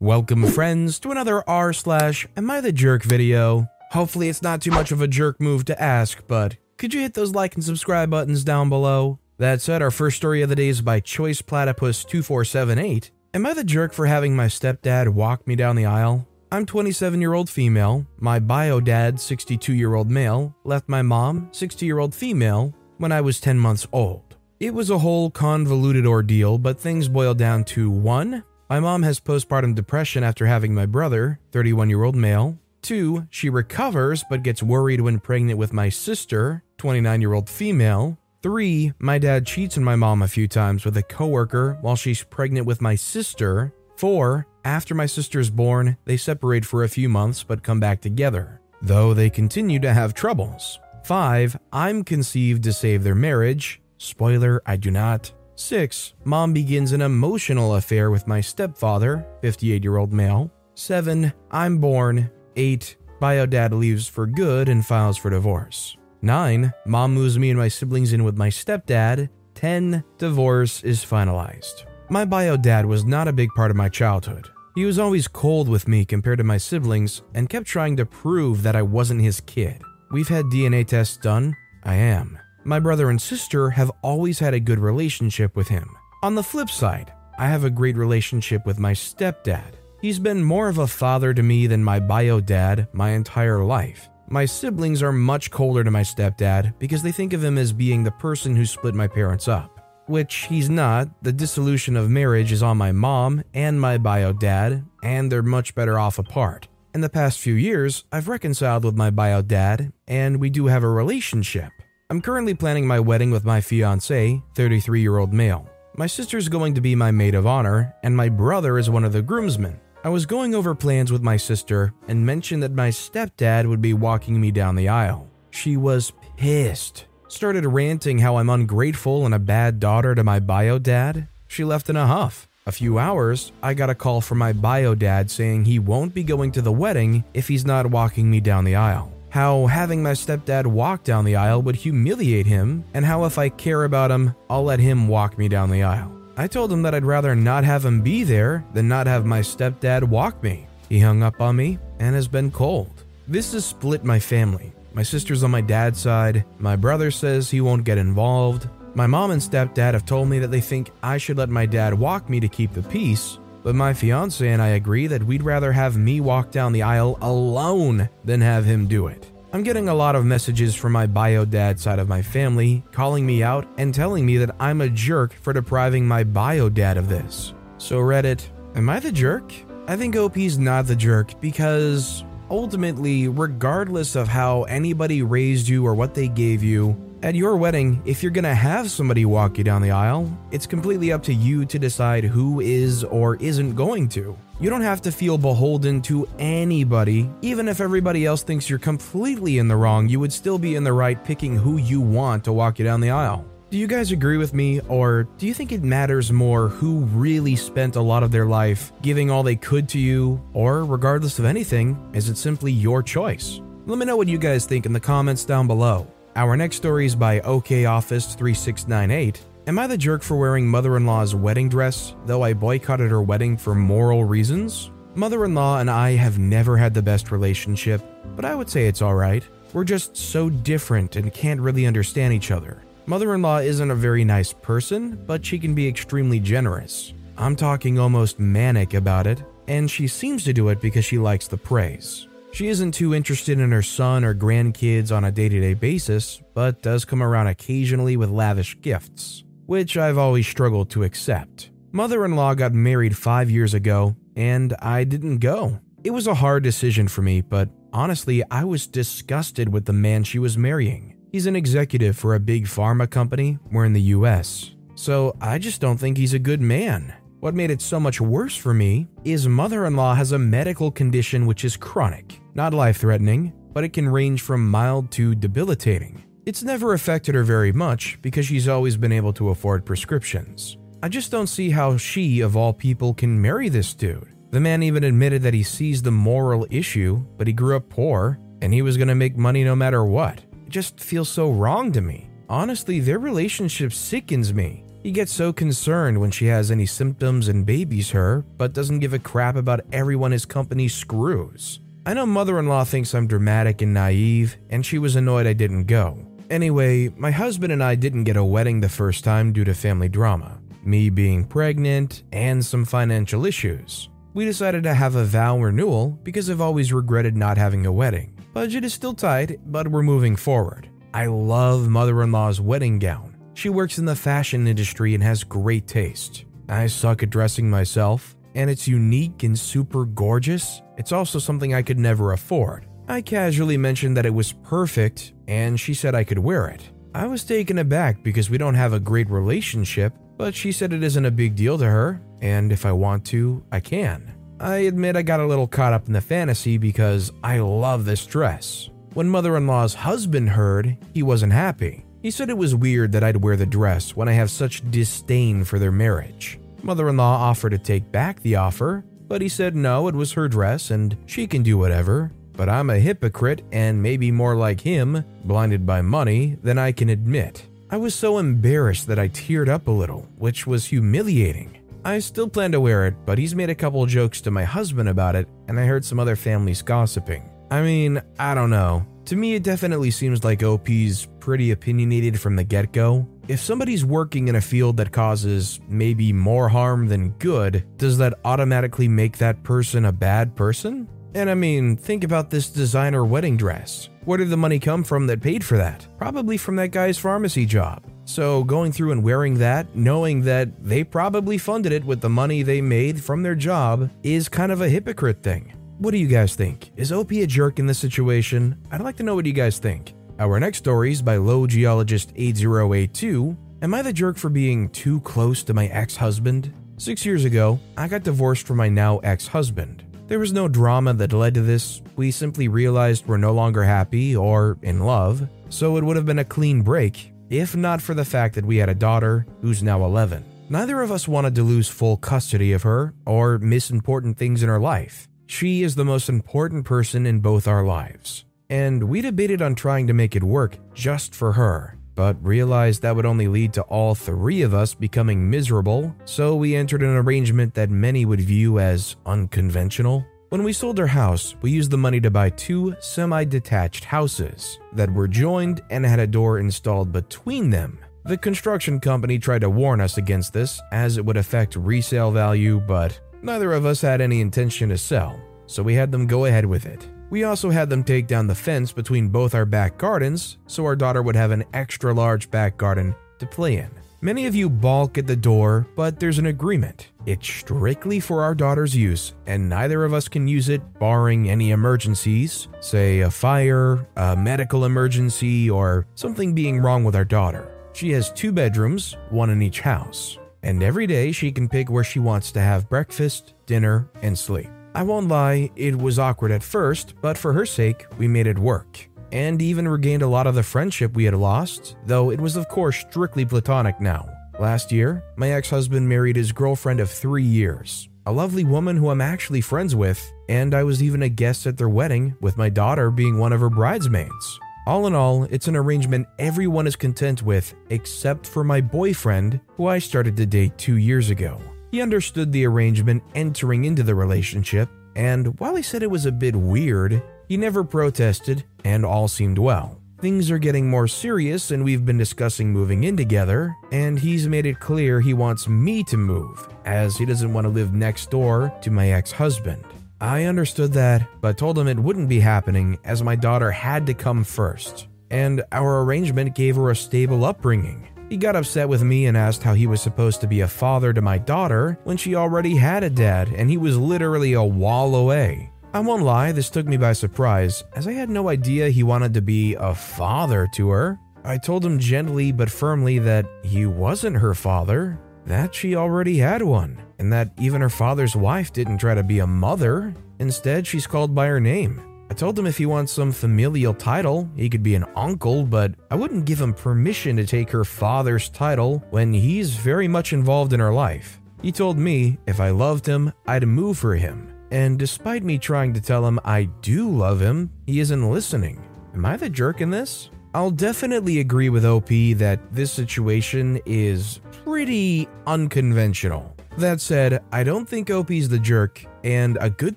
Welcome, friends, to another r slash Am I the Jerk video. Hopefully, it's not too much of a jerk move to ask, but could you hit those like and subscribe buttons down below? That said, our first story of the day is by Choice Platypus 2478. Am I the jerk for having my stepdad walk me down the aisle? I'm 27 year old female. My bio dad, 62 year old male, left my mom, 60 year old female, when I was 10 months old. It was a whole convoluted ordeal, but things boiled down to 1. My mom has postpartum depression after having my brother, 31 year old male. 2. She recovers but gets worried when pregnant with my sister, 29 year old female. 3. My dad cheats on my mom a few times with a coworker while she's pregnant with my sister. 4. After my sister is born, they separate for a few months but come back together, though they continue to have troubles. 5. I'm conceived to save their marriage. Spoiler, I do not. 6. Mom begins an emotional affair with my stepfather, 58 year old male. 7. I'm born. 8. Bio dad leaves for good and files for divorce. 9. Mom moves me and my siblings in with my stepdad. 10. Divorce is finalized. My bio dad was not a big part of my childhood. He was always cold with me compared to my siblings and kept trying to prove that I wasn't his kid. We've had DNA tests done. I am. My brother and sister have always had a good relationship with him. On the flip side, I have a great relationship with my stepdad. He's been more of a father to me than my bio dad my entire life. My siblings are much colder to my stepdad because they think of him as being the person who split my parents up. Which he's not. The dissolution of marriage is on my mom and my bio dad, and they're much better off apart. In the past few years, I've reconciled with my bio dad, and we do have a relationship. I'm currently planning my wedding with my fiance, 33 year old male. My sister's going to be my maid of honor, and my brother is one of the groomsmen. I was going over plans with my sister and mentioned that my stepdad would be walking me down the aisle. She was pissed. Started ranting how I'm ungrateful and a bad daughter to my bio dad. She left in a huff. A few hours, I got a call from my bio dad saying he won't be going to the wedding if he's not walking me down the aisle how having my stepdad walk down the aisle would humiliate him, and how if I care about him, I'll let him walk me down the aisle. I told him that I'd rather not have him be there than not have my stepdad walk me. He hung up on me and has been cold. This has split my family. My sister's on my dad's side, my brother says he won't get involved. My mom and stepdad have told me that they think I should let my dad walk me to keep the peace, but my fiance and I agree that we'd rather have me walk down the aisle alone than have him do it. I'm getting a lot of messages from my bio dad side of my family calling me out and telling me that I'm a jerk for depriving my bio dad of this. So, Reddit, am I the jerk? I think OP's not the jerk because ultimately, regardless of how anybody raised you or what they gave you, at your wedding, if you're gonna have somebody walk you down the aisle, it's completely up to you to decide who is or isn't going to. You don't have to feel beholden to anybody. Even if everybody else thinks you're completely in the wrong, you would still be in the right picking who you want to walk you down the aisle. Do you guys agree with me, or do you think it matters more who really spent a lot of their life giving all they could to you, or regardless of anything, is it simply your choice? Let me know what you guys think in the comments down below. Our next story is by OK Office 3698. Am I the jerk for wearing mother in law's wedding dress, though I boycotted her wedding for moral reasons? Mother in law and I have never had the best relationship, but I would say it's alright. We're just so different and can't really understand each other. Mother in law isn't a very nice person, but she can be extremely generous. I'm talking almost manic about it, and she seems to do it because she likes the praise. She isn't too interested in her son or grandkids on a day to day basis, but does come around occasionally with lavish gifts, which I've always struggled to accept. Mother in law got married five years ago, and I didn't go. It was a hard decision for me, but honestly, I was disgusted with the man she was marrying. He's an executive for a big pharma company, we're in the US, so I just don't think he's a good man. What made it so much worse for me is mother in law has a medical condition which is chronic, not life threatening, but it can range from mild to debilitating. It's never affected her very much because she's always been able to afford prescriptions. I just don't see how she, of all people, can marry this dude. The man even admitted that he sees the moral issue, but he grew up poor and he was gonna make money no matter what. It just feels so wrong to me. Honestly, their relationship sickens me. He gets so concerned when she has any symptoms and babies her, but doesn't give a crap about everyone his company screws. I know mother in law thinks I'm dramatic and naive, and she was annoyed I didn't go. Anyway, my husband and I didn't get a wedding the first time due to family drama, me being pregnant, and some financial issues. We decided to have a vow renewal because I've always regretted not having a wedding. Budget is still tight, but we're moving forward. I love mother in law's wedding gown. She works in the fashion industry and has great taste. I suck at dressing myself, and it's unique and super gorgeous. It's also something I could never afford. I casually mentioned that it was perfect, and she said I could wear it. I was taken aback because we don't have a great relationship, but she said it isn't a big deal to her, and if I want to, I can. I admit I got a little caught up in the fantasy because I love this dress. When mother in law's husband heard, he wasn't happy. He said it was weird that I'd wear the dress when I have such disdain for their marriage. Mother in law offered to take back the offer, but he said no, it was her dress and she can do whatever. But I'm a hypocrite and maybe more like him, blinded by money, than I can admit. I was so embarrassed that I teared up a little, which was humiliating. I still plan to wear it, but he's made a couple jokes to my husband about it, and I heard some other families gossiping. I mean, I don't know. To me, it definitely seems like OP's pretty opinionated from the get go. If somebody's working in a field that causes maybe more harm than good, does that automatically make that person a bad person? And I mean, think about this designer wedding dress. Where did the money come from that paid for that? Probably from that guy's pharmacy job. So, going through and wearing that, knowing that they probably funded it with the money they made from their job, is kind of a hypocrite thing. What do you guys think? Is OP a jerk in this situation? I'd like to know what you guys think. Our next story is by Low Geologist 8082. Am I the jerk for being too close to my ex husband? Six years ago, I got divorced from my now ex husband. There was no drama that led to this, we simply realized we're no longer happy or in love, so it would have been a clean break if not for the fact that we had a daughter who's now 11. Neither of us wanted to lose full custody of her or miss important things in her life. She is the most important person in both our lives. And we debated on trying to make it work just for her, but realized that would only lead to all three of us becoming miserable, so we entered an arrangement that many would view as unconventional. When we sold our house, we used the money to buy two semi detached houses that were joined and had a door installed between them. The construction company tried to warn us against this, as it would affect resale value, but Neither of us had any intention to sell, so we had them go ahead with it. We also had them take down the fence between both our back gardens so our daughter would have an extra large back garden to play in. Many of you balk at the door, but there's an agreement. It's strictly for our daughter's use, and neither of us can use it barring any emergencies, say a fire, a medical emergency, or something being wrong with our daughter. She has two bedrooms, one in each house and every day she can pick where she wants to have breakfast, dinner, and sleep. I won't lie, it was awkward at first, but for her sake, we made it work. And even regained a lot of the friendship we had lost, though it was, of course, strictly platonic now. Last year, my ex husband married his girlfriend of three years, a lovely woman who I'm actually friends with, and I was even a guest at their wedding, with my daughter being one of her bridesmaids. All in all, it's an arrangement everyone is content with except for my boyfriend, who I started to date two years ago. He understood the arrangement entering into the relationship, and while he said it was a bit weird, he never protested and all seemed well. Things are getting more serious, and we've been discussing moving in together, and he's made it clear he wants me to move, as he doesn't want to live next door to my ex husband. I understood that, but told him it wouldn't be happening as my daughter had to come first, and our arrangement gave her a stable upbringing. He got upset with me and asked how he was supposed to be a father to my daughter when she already had a dad and he was literally a wall away. I won't lie, this took me by surprise, as I had no idea he wanted to be a father to her. I told him gently but firmly that he wasn't her father, that she already had one. And that even her father's wife didn't try to be a mother. Instead, she's called by her name. I told him if he wants some familial title, he could be an uncle, but I wouldn't give him permission to take her father's title when he's very much involved in her life. He told me if I loved him, I'd move for him. And despite me trying to tell him I do love him, he isn't listening. Am I the jerk in this? I'll definitely agree with OP that this situation is pretty unconventional. That said, I don't think OP's the jerk, and a good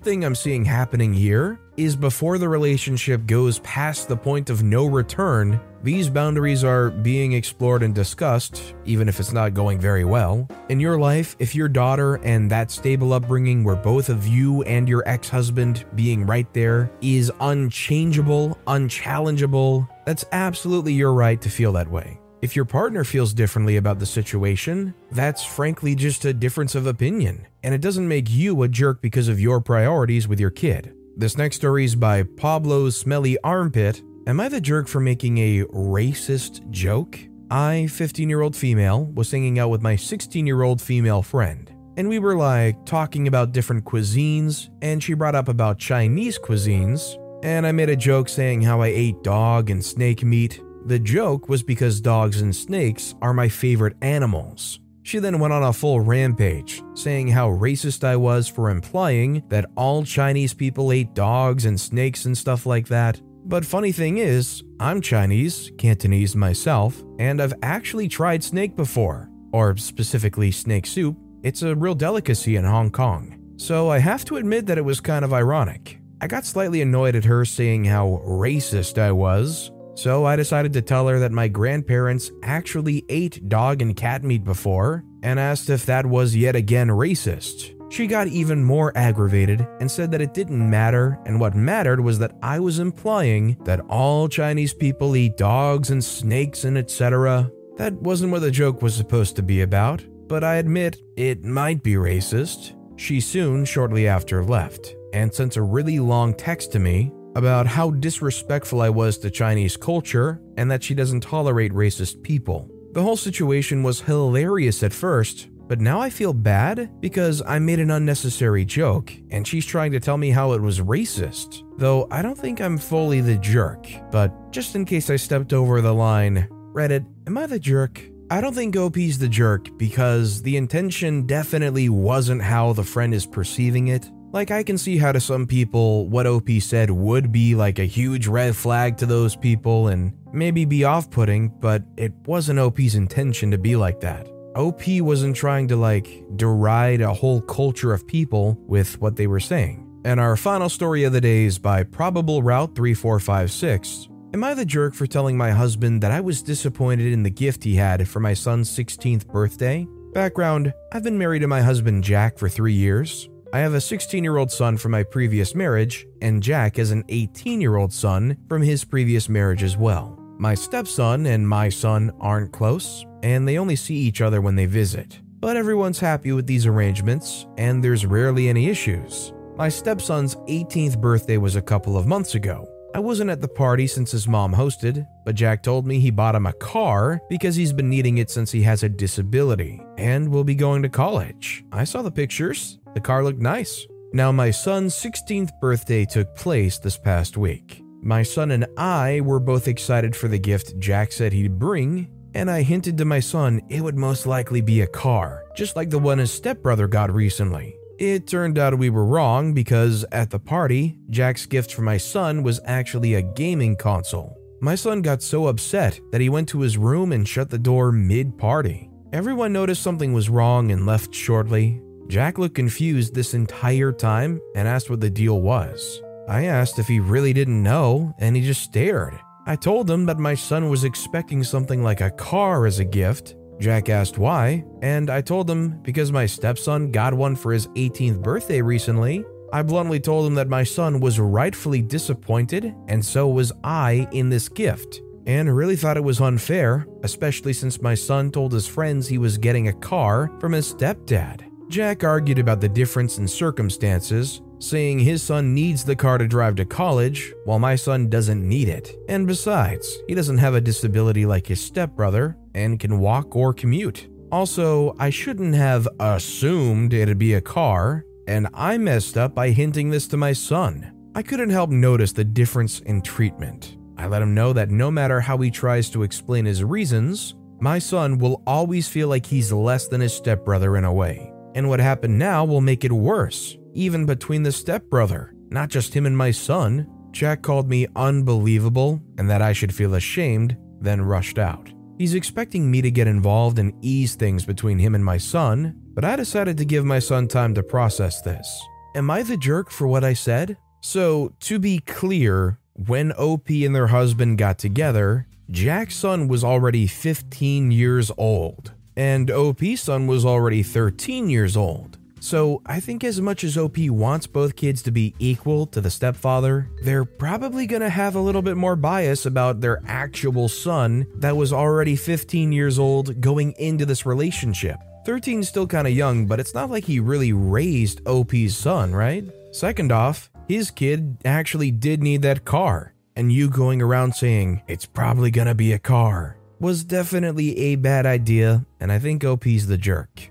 thing I'm seeing happening here is before the relationship goes past the point of no return, these boundaries are being explored and discussed, even if it's not going very well. In your life, if your daughter and that stable upbringing where both of you and your ex husband being right there is unchangeable, unchallengeable, that's absolutely your right to feel that way. If your partner feels differently about the situation, that's frankly just a difference of opinion, and it doesn't make you a jerk because of your priorities with your kid. This next story is by Pablo's Smelly Armpit. Am I the jerk for making a racist joke? I, 15 year old female, was hanging out with my 16 year old female friend, and we were like talking about different cuisines, and she brought up about Chinese cuisines, and I made a joke saying how I ate dog and snake meat. The joke was because dogs and snakes are my favorite animals. She then went on a full rampage, saying how racist I was for implying that all Chinese people ate dogs and snakes and stuff like that. But funny thing is, I'm Chinese, Cantonese myself, and I've actually tried snake before, or specifically snake soup. It's a real delicacy in Hong Kong. So I have to admit that it was kind of ironic. I got slightly annoyed at her saying how racist I was, so I decided to tell her that my grandparents actually ate dog and cat meat before and asked if that was yet again racist. She got even more aggravated and said that it didn't matter, and what mattered was that I was implying that all Chinese people eat dogs and snakes and etc. That wasn't what the joke was supposed to be about, but I admit it might be racist. She soon, shortly after, left and sent a really long text to me about how disrespectful I was to Chinese culture and that she doesn't tolerate racist people. The whole situation was hilarious at first, but now I feel bad because I made an unnecessary joke and she's trying to tell me how it was racist. Though I don't think I'm fully the jerk, but just in case I stepped over the line, Reddit, am I the jerk? I don't think OP's the jerk because the intention definitely wasn't how the friend is perceiving it. Like, I can see how to some people what OP said would be like a huge red flag to those people and maybe be off putting, but it wasn't OP's intention to be like that. OP wasn't trying to like deride a whole culture of people with what they were saying. And our final story of the day is by Probable Route 3456. Am I the jerk for telling my husband that I was disappointed in the gift he had for my son's 16th birthday? Background I've been married to my husband Jack for three years. I have a 16 year old son from my previous marriage, and Jack has an 18 year old son from his previous marriage as well. My stepson and my son aren't close, and they only see each other when they visit. But everyone's happy with these arrangements, and there's rarely any issues. My stepson's 18th birthday was a couple of months ago. I wasn't at the party since his mom hosted, but Jack told me he bought him a car because he's been needing it since he has a disability and will be going to college. I saw the pictures. The car looked nice. Now, my son's 16th birthday took place this past week. My son and I were both excited for the gift Jack said he'd bring, and I hinted to my son it would most likely be a car, just like the one his stepbrother got recently. It turned out we were wrong because at the party, Jack's gift for my son was actually a gaming console. My son got so upset that he went to his room and shut the door mid party. Everyone noticed something was wrong and left shortly. Jack looked confused this entire time and asked what the deal was. I asked if he really didn't know, and he just stared. I told him that my son was expecting something like a car as a gift, Jack asked why, and I told him because my stepson got one for his 18th birthday recently. I bluntly told him that my son was rightfully disappointed, and so was I in this gift, and really thought it was unfair, especially since my son told his friends he was getting a car from his stepdad. Jack argued about the difference in circumstances, saying his son needs the car to drive to college, while my son doesn't need it. And besides, he doesn't have a disability like his stepbrother and can walk or commute. Also, I shouldn't have assumed it'd be a car, and I messed up by hinting this to my son. I couldn't help notice the difference in treatment. I let him know that no matter how he tries to explain his reasons, my son will always feel like he's less than his stepbrother in a way. And what happened now will make it worse, even between the stepbrother, not just him and my son. Jack called me unbelievable and that I should feel ashamed, then rushed out. He's expecting me to get involved and ease things between him and my son, but I decided to give my son time to process this. Am I the jerk for what I said? So, to be clear, when OP and their husband got together, Jack's son was already 15 years old, and OP's son was already 13 years old. So, I think as much as OP wants both kids to be equal to the stepfather, they're probably gonna have a little bit more bias about their actual son that was already 15 years old going into this relationship. 13's still kinda young, but it's not like he really raised OP's son, right? Second off, his kid actually did need that car, and you going around saying, it's probably gonna be a car, was definitely a bad idea, and I think OP's the jerk.